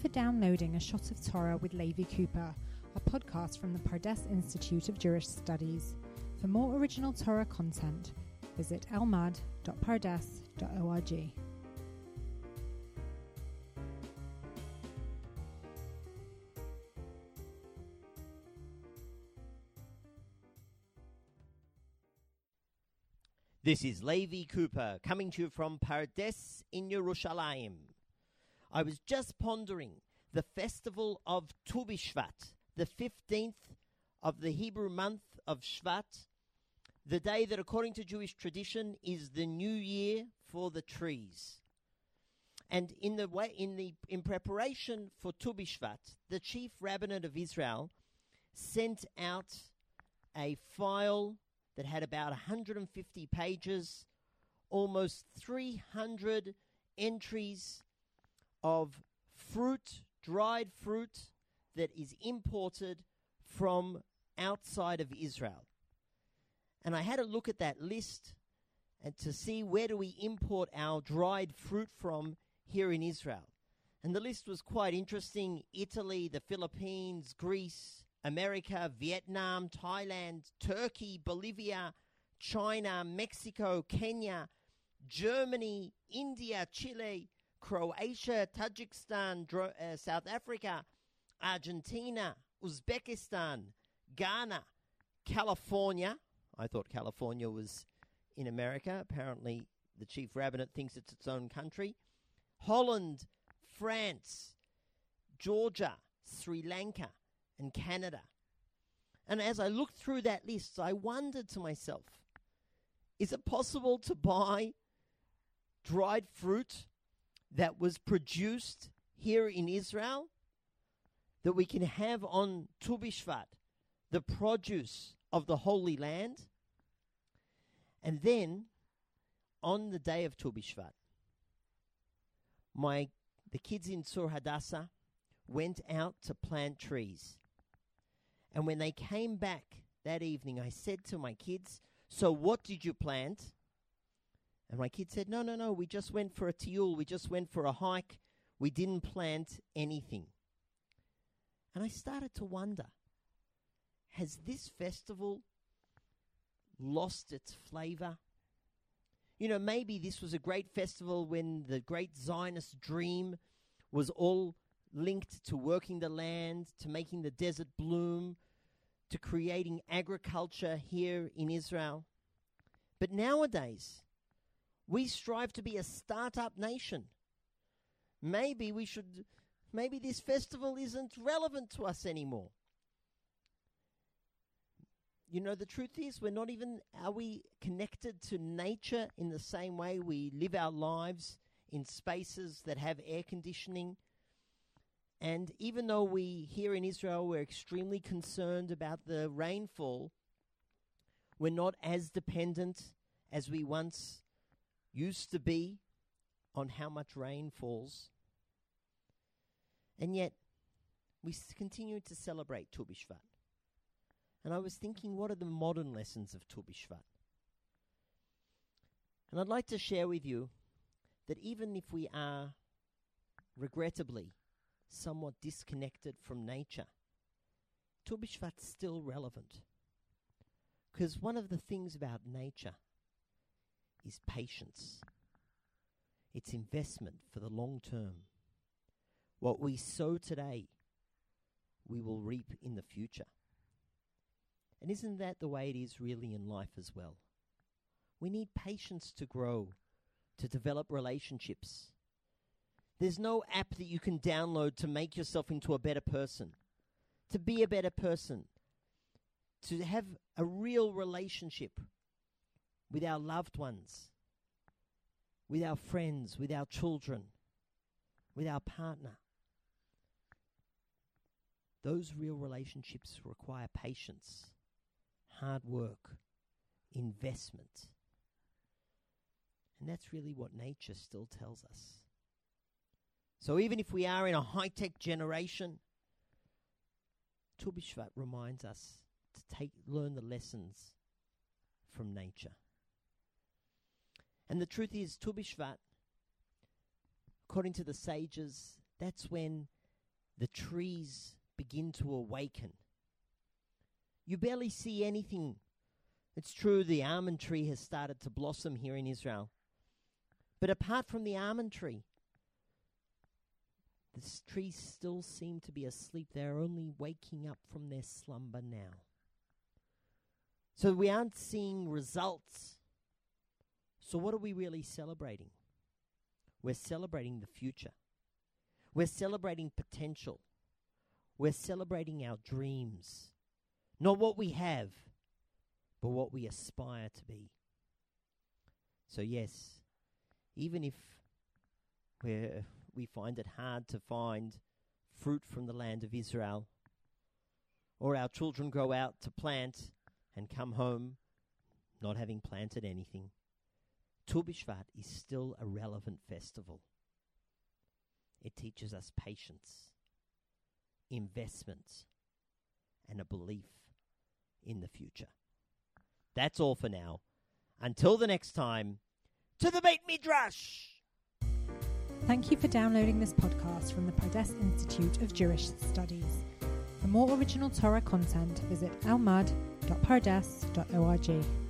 for downloading A Shot of Torah with Levi Cooper, a podcast from the Pardes Institute of Jewish Studies. For more original Torah content, visit elmad.pardes.org. This is Levi Cooper coming to you from Pardes in Yerushalayim. I was just pondering the festival of Tu B'Shvat, the 15th of the Hebrew month of Shvat, the day that, according to Jewish tradition, is the new year for the trees. And in the way, in the in preparation for Tu B'Shvat, the chief rabbinate of Israel sent out a file that had about 150 pages, almost 300 entries of fruit, dried fruit that is imported from outside of Israel. And I had a look at that list and to see where do we import our dried fruit from here in Israel. And the list was quite interesting Italy, the Philippines, Greece, America, Vietnam, Thailand, Turkey, Bolivia, China, Mexico, Kenya, Germany, India, Chile, Croatia, Tajikistan, uh, South Africa, Argentina, Uzbekistan, Ghana, California. I thought California was in America. Apparently, the chief rabbinate thinks it's its own country. Holland, France, Georgia, Sri Lanka, and Canada. And as I looked through that list, I wondered to myself is it possible to buy dried fruit that was produced here in Israel that we can have on Tu B'Shvat, the produce of the Holy Land. And then on the day of Tu B'Shvat, my the kids in Tzur Hadassah went out to plant trees. And when they came back that evening, I said to my kids, So what did you plant? And my kid said, No, no, no, we just went for a tiul, we just went for a hike, we didn't plant anything. And I started to wonder has this festival lost its flavor? You know, maybe this was a great festival when the great Zionist dream was all linked to working the land, to making the desert bloom, to creating agriculture here in Israel. But nowadays, we strive to be a startup nation. Maybe we should, maybe this festival isn't relevant to us anymore. You know, the truth is, we're not even, are we connected to nature in the same way we live our lives in spaces that have air conditioning? And even though we here in Israel, we're extremely concerned about the rainfall, we're not as dependent as we once used to be on how much rain falls. And yet, we continue to celebrate Tu B'Shvat. And I was thinking, what are the modern lessons of Tu B'Shvat? And I'd like to share with you that even if we are, regrettably, somewhat disconnected from nature, Tu B'Shvat's still relevant. Because one of the things about nature is patience. It's investment for the long term. What we sow today, we will reap in the future. And isn't that the way it is really in life as well? We need patience to grow, to develop relationships. There's no app that you can download to make yourself into a better person, to be a better person, to have a real relationship with our loved ones, with our friends, with our children, with our partner. Those real relationships require patience, hard work, investment. And that's really what nature still tells us. So even if we are in a high tech generation, Tu B'Shvat reminds us to take learn the lessons from nature. And the truth is, Tu B'Shvat, according to the sages, that's when the trees begin to awaken. You barely see anything. It's true the almond tree has started to blossom here in Israel. But apart from the almond tree, the trees still seem to be asleep. They're only waking up from their slumber now. So we aren't seeing results. So, what are we really celebrating? We're celebrating the future. We're celebrating potential. We're celebrating our dreams. Not what we have, but what we aspire to be. So, yes, even if we're, we find it hard to find fruit from the land of Israel, or our children go out to plant and come home not having planted anything, Tu B'Shvat is still a relevant festival. It teaches us patience, investment, and a belief in the future. That's all for now. Until the next time, to the Beit Midrash! Thank you for downloading this podcast from the Pardes Institute of Jewish Studies. For more original Torah content, visit elmad.pardes.org.